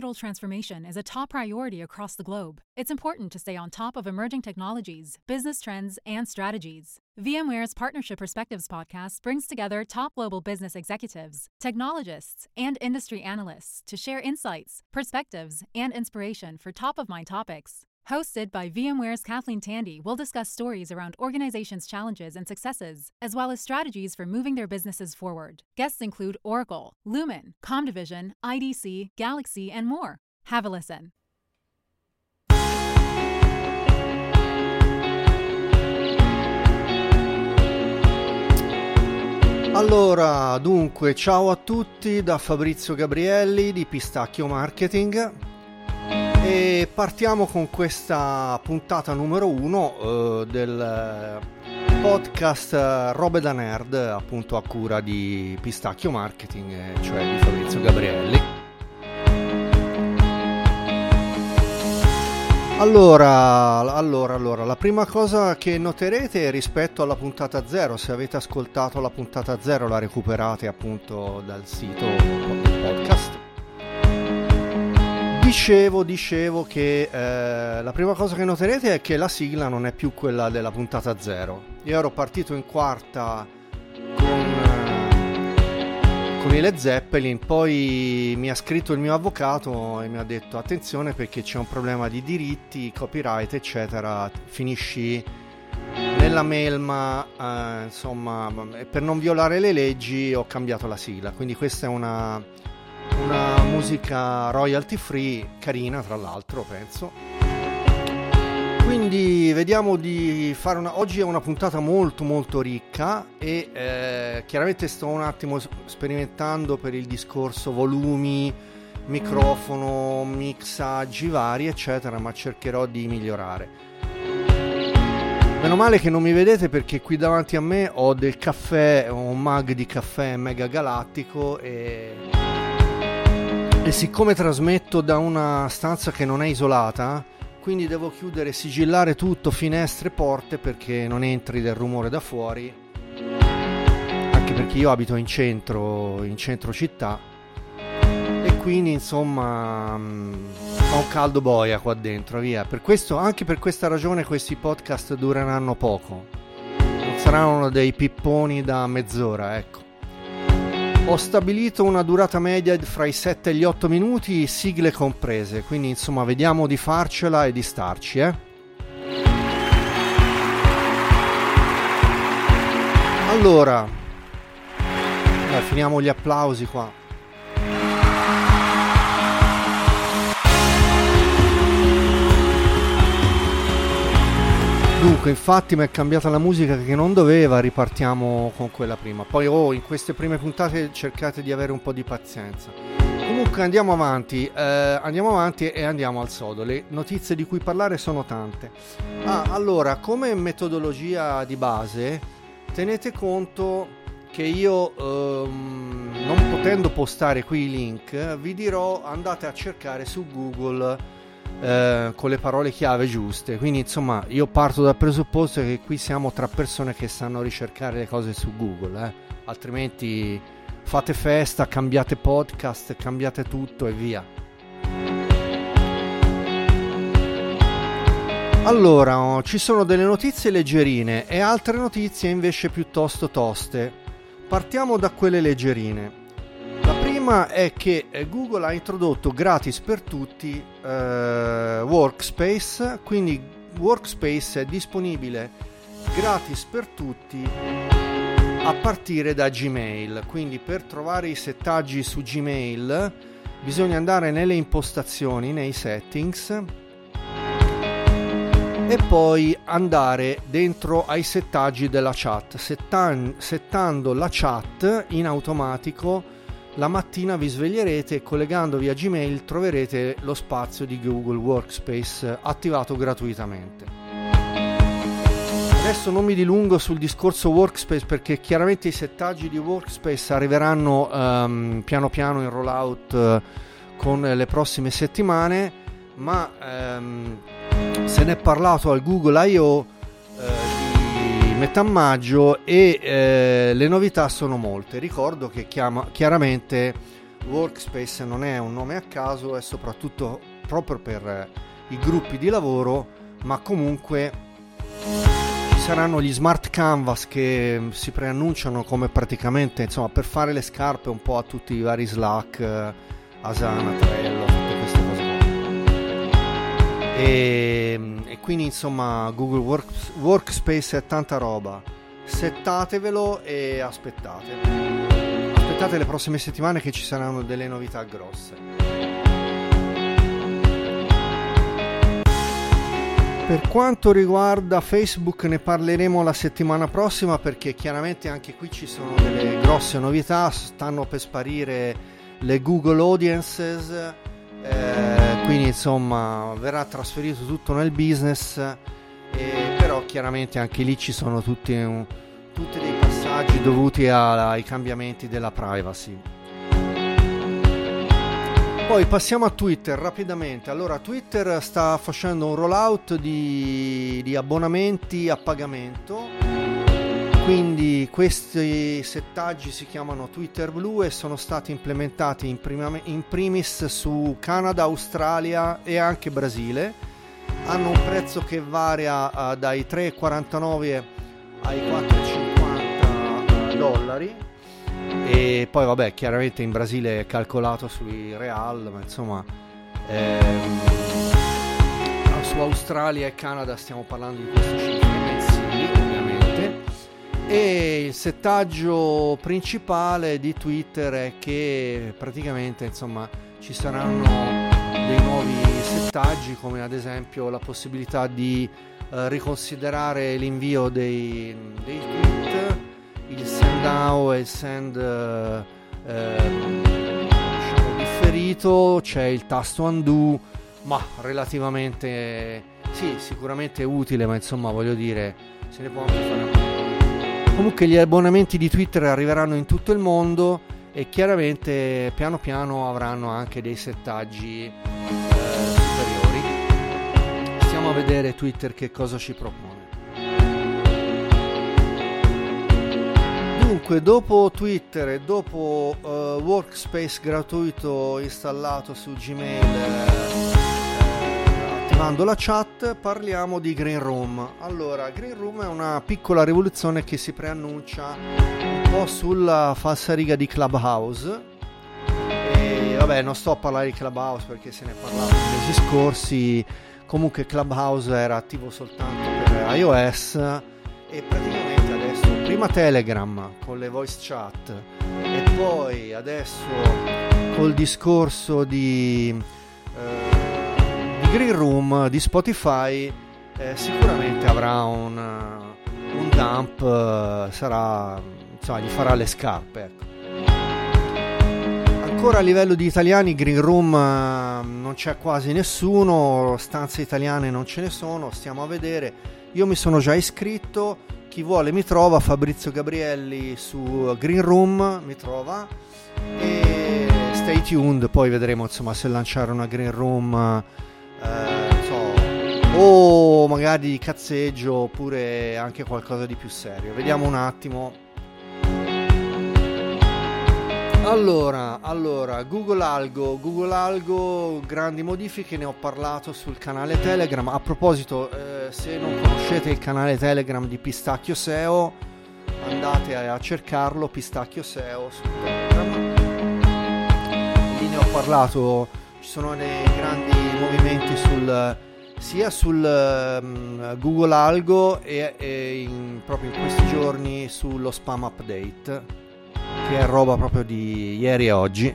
digital transformation is a top priority across the globe. It's important to stay on top of emerging technologies, business trends, and strategies. VMware's Partnership Perspectives podcast brings together top global business executives, technologists, and industry analysts to share insights, perspectives, and inspiration for top of mind topics. Hosted by VMware's Kathleen Tandy, we'll discuss stories around organizations' challenges and successes, as well as strategies for moving their businesses forward. Guests include Oracle, Lumen, Comdivision, IDC, Galaxy, and more. Have a listen. Allora, dunque, ciao a tutti da Fabrizio Gabrielli di Pistacchio Marketing. E partiamo con questa puntata numero uno eh, del podcast Robe da Nerd, appunto a cura di Pistacchio Marketing, cioè di Fabrizio Gabrielli. Allora, allora, allora, la prima cosa che noterete rispetto alla puntata 0, se avete ascoltato la puntata 0 la recuperate appunto dal sito Dicevo, dicevo che eh, la prima cosa che noterete è che la sigla non è più quella della puntata 0. Io ero partito in quarta con con i Led Zeppelin, poi mi ha scritto il mio avvocato e mi ha detto attenzione perché c'è un problema di diritti, copyright eccetera, finisci nella melma, eh, insomma, per non violare le leggi ho cambiato la sigla, quindi questa è una, una musica royalty free, carina tra l'altro penso. Quindi vediamo di fare una... Oggi è una puntata molto molto ricca e eh, chiaramente sto un attimo sperimentando per il discorso volumi, microfono, mixaggi vari eccetera, ma cercherò di migliorare. Meno male che non mi vedete perché qui davanti a me ho del caffè, un mug di caffè mega galattico e... E siccome trasmetto da una stanza che non è isolata, quindi devo chiudere, sigillare tutto, finestre e porte perché non entri del rumore da fuori. Anche perché io abito in centro, in centro città e quindi insomma mm, fa un caldo boia qua dentro, via. Per questo, anche per questa ragione questi podcast dureranno poco. Non saranno dei pipponi da mezz'ora, ecco. Ho stabilito una durata media fra i 7 e gli 8 minuti, sigle comprese, quindi insomma vediamo di farcela e di starci, eh. Allora, dai, finiamo gli applausi qua. Dunque, infatti mi è cambiata la musica che non doveva, ripartiamo con quella prima. Poi, oh, in queste prime puntate cercate di avere un po' di pazienza. Comunque andiamo avanti, eh, andiamo avanti e andiamo al sodo. Le notizie di cui parlare sono tante. Ah, allora, come metodologia di base, tenete conto che io, ehm, non potendo postare qui i link, vi dirò andate a cercare su Google eh, con le parole chiave giuste. Quindi, insomma, io parto dal presupposto che qui siamo tra persone che sanno ricercare le cose su Google, eh? altrimenti fate festa, cambiate podcast, cambiate tutto e via. Allora, oh, ci sono delle notizie leggerine e altre notizie invece piuttosto toste. Partiamo da quelle leggerine prima è che eh, Google ha introdotto gratis per tutti eh, Workspace, quindi Workspace è disponibile gratis per tutti a partire da Gmail. Quindi per trovare i settaggi su Gmail bisogna andare nelle impostazioni, nei settings e poi andare dentro ai settaggi della chat, settan- settando la chat in automatico la mattina vi sveglierete e collegandovi a Gmail troverete lo spazio di Google Workspace attivato gratuitamente. Adesso non mi dilungo sul discorso Workspace perché chiaramente i settaggi di Workspace arriveranno um, piano piano in rollout uh, con le prossime settimane, ma um, se ne è parlato al Google I.O. Metà maggio e eh, le novità sono molte. Ricordo che chiama, chiaramente Workspace non è un nome a caso, è soprattutto proprio per i gruppi di lavoro, ma comunque saranno gli smart canvas che si preannunciano come praticamente insomma per fare le scarpe un po' a tutti i vari Slack, Asana, Trello, tutte queste cose qua. E, e quindi insomma Google Works, Workspace è tanta roba. Settatevelo e aspettate aspettate le prossime settimane che ci saranno delle novità grosse. Per quanto riguarda Facebook ne parleremo la settimana prossima perché chiaramente anche qui ci sono delle grosse novità, stanno per sparire le Google Audiences, eh, quindi insomma verrà trasferito tutto nel business, eh, però chiaramente anche lì ci sono tutti un, tutti dei passaggi dovuti a, ai cambiamenti della privacy. Poi passiamo a Twitter rapidamente. Allora, Twitter sta facendo un rollout di, di abbonamenti a pagamento. Quindi questi settaggi si chiamano Twitter Blue e sono stati implementati in, prima, in primis su Canada, Australia e anche Brasile. Hanno un prezzo che varia uh, dai 3,49 ai 4,50 dollari e poi vabbè chiaramente in Brasile è calcolato sui real ma insomma ehm, su Australia e Canada stiamo parlando di queste cifre mensili ovviamente e il settaggio principale di Twitter è che praticamente insomma ci saranno dei nuovi settaggi come ad esempio la possibilità di eh, riconsiderare l'invio dei, dei, tweet, il send now e il send eh, diciamo differito, c'è il tasto undo, ma relativamente sì, sicuramente utile, ma insomma voglio dire, se ne può anche fare. Comunque gli abbonamenti di Twitter arriveranno in tutto il mondo e chiaramente piano piano avranno anche dei settaggi a vedere Twitter che cosa ci propone. Dunque, dopo Twitter e dopo uh, Workspace gratuito installato su Gmail eh, attivando la chat, parliamo di Green Room. Allora, Green Room è una piccola rivoluzione che si preannuncia un po' sulla falsariga di Clubhouse. E vabbè, non sto a parlare di Clubhouse perché se ne parlava nei mesi scorsi comunque Clubhouse era attivo soltanto per iOS e praticamente adesso prima Telegram con le voice chat e poi adesso col discorso di, eh, Green Room di Spotify eh, sicuramente avrà un, un dump eh, sarà insomma gli farà le scarpe ecco ancora a livello di italiani Green Room eh, non c'è quasi nessuno, stanze italiane non ce ne sono, stiamo a vedere. Io mi sono già iscritto, chi vuole mi trova, Fabrizio Gabrielli su Green Room mi trova e stay tuned, poi vedremo insomma se lanciare una Green Room eh, so, o magari cazzeggio oppure anche qualcosa di più serio. Vediamo un attimo allora, allora, Google Algo, Google Algo, grandi modifiche, ne ho parlato sul canale Telegram. A proposito, eh, se non conoscete il canale Telegram di Pistacchio SEO, andate a, cercarlo, Pistacchio SEO su Telegram. Lì ne ho parlato, ci sono dei grandi movimenti sul, sia sul um, Google Algo e, e in, proprio in questi giorni sullo spam update che è roba proprio di ieri e oggi.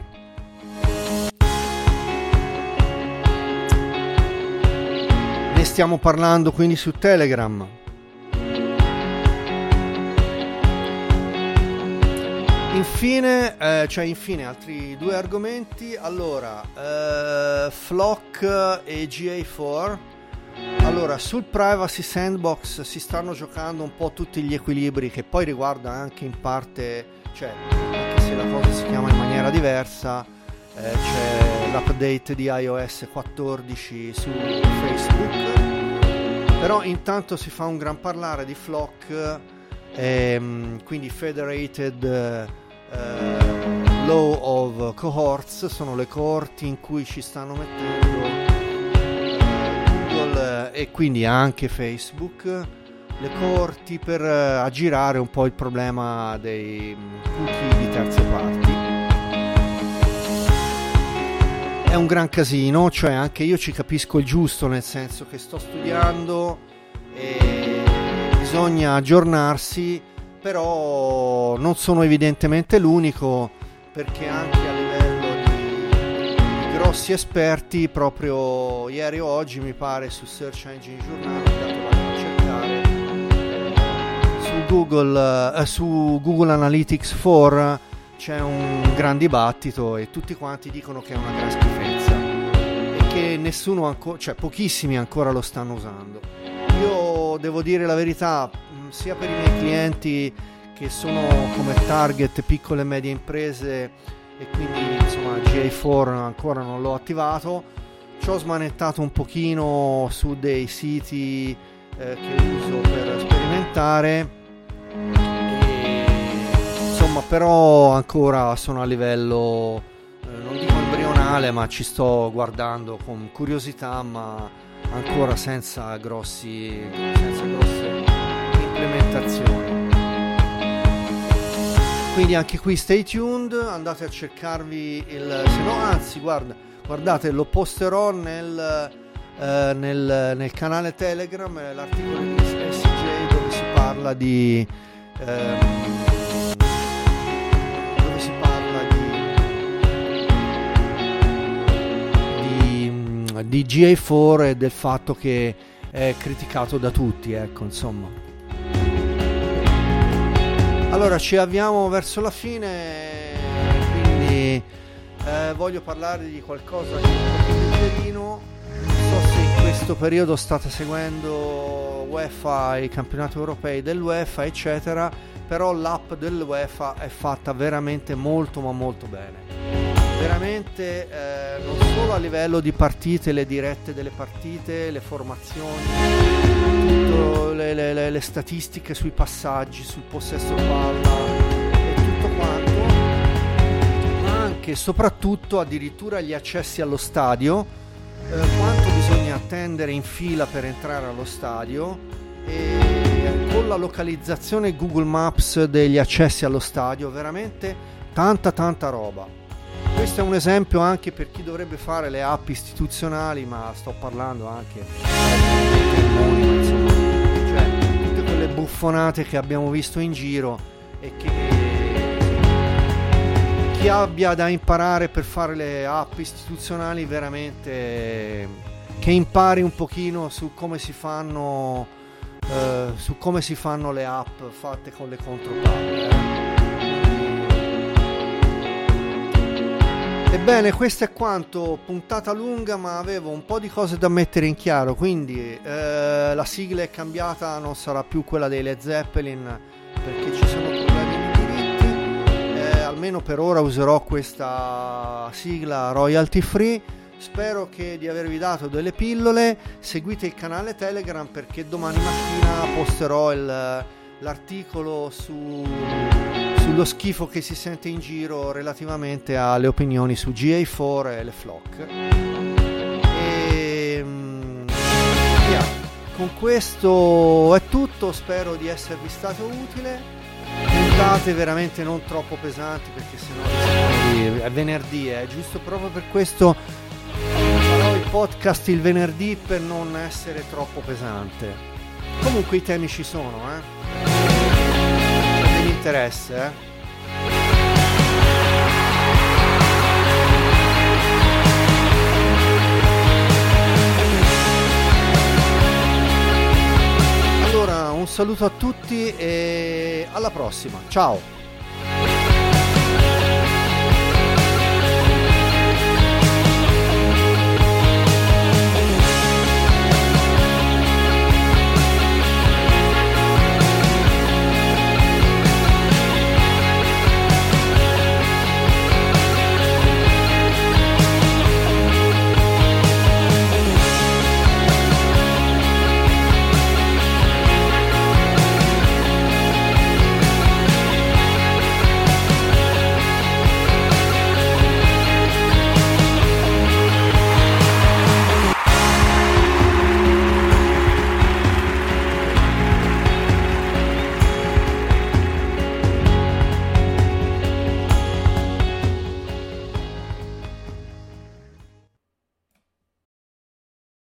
Ne stiamo parlando quindi su Telegram. Infine, eh, cioè infine altri due argomenti. Allora, eh, Flock e GA4. Allora, sul Privacy Sandbox si stanno giocando un po' tutti gli equilibri che poi riguarda anche in parte cioè, anche se la cosa si chiama in maniera diversa, eh, c'è l'update di iOS 14 su Facebook, però intanto si fa un gran parlare di Flock, ehm, quindi Federated eh, law of cohorts, sono le coorti in cui ci stanno mettendo eh, Google e quindi anche Facebook, le coorti per eh, aggirare un po' il problema dei mm, cookie di terze parti. È un gran casino, cioè anche io ci capisco il giusto, nel senso che sto studiando e bisogna aggiornarsi, però non sono evidentemente l'unico perché anche a livello di, di grossi esperti, proprio ieri o oggi mi pare su Search Engine Journal, andato a cercare su Google, eh, su Google Analytics 4 c'è un gran dibattito e tutti quanti dicono che è una gran schifezza e che nessuno ancora, cioè pochissimi ancora lo stanno usando. Devo dire la verità, sia per i miei clienti che sono come target piccole e medie imprese e quindi insomma GA4 ancora non l'ho attivato ci ho smanettato un pochino su dei siti eh, che uso per sperimentare e, insomma però ancora sono a livello eh, non dico embrionale ma ci sto guardando con curiosità ma ancora senza grossi senza grosse implementazioni. Quindi anche qui stay tuned, andate a cercarvi il... Se no, anzi, guarda, guardate, lo posterò nel, eh, nel, nel canale Telegram, l'articolo di SJ dove si parla di... Ehm, di, di, di GA4 e del fatto che è criticato da tutti, ecco, insomma. Allora ci avviamo verso la fine, quindi eh, voglio parlare di qualcosa di un po' più leggerino. Non so se in questo periodo state seguendo UEFA, i campionati europei dell'UEFA, eccetera, però l'app dell'UEFA è fatta veramente molto ma molto bene. Veramente eh, non solo a livello di partite, le dirette delle partite, le formazioni, le, le, le, le, statistiche sui passaggi, sul possesso palla e tutto quanto, ma anche e soprattutto addirittura gli accessi allo stadio, eh, quanto bisogna attendere in fila per entrare allo stadio e con la localizzazione Google Maps degli accessi allo stadio, veramente tanta tanta roba. Questo è un esempio anche per chi dovrebbe fare le app istituzionali, ma sto parlando anche di le buffonate che abbiamo visto in giro e che chi abbia da imparare per fare le app istituzionali veramente che impari un pochino su come si fanno eh, su come si fanno le app fatte con le contropalle Ebbene, questo è quanto, puntata lunga ma avevo un po' di cose da mettere in chiaro, quindi eh, la sigla è cambiata, non sarà più quella dei Led Zeppelin perché ci sono problemi di diritti, eh, almeno per ora userò questa sigla royalty free. Spero che di avervi dato delle pillole, seguite il canale Telegram perché domani mattina posterò il, l'articolo su sullo schifo che si sente in giro relativamente alle opinioni su GA4 e le flock. E mm, via. Con questo è tutto, spero di esservi stato utile. Puntate veramente non troppo pesanti perché sennò è venerdì, è giusto proprio per questo farò il podcast il venerdì per non essere troppo pesante. Comunque i temi ci sono, eh interesse, eh? Allora, un saluto a tutti e alla prossima. Ciao!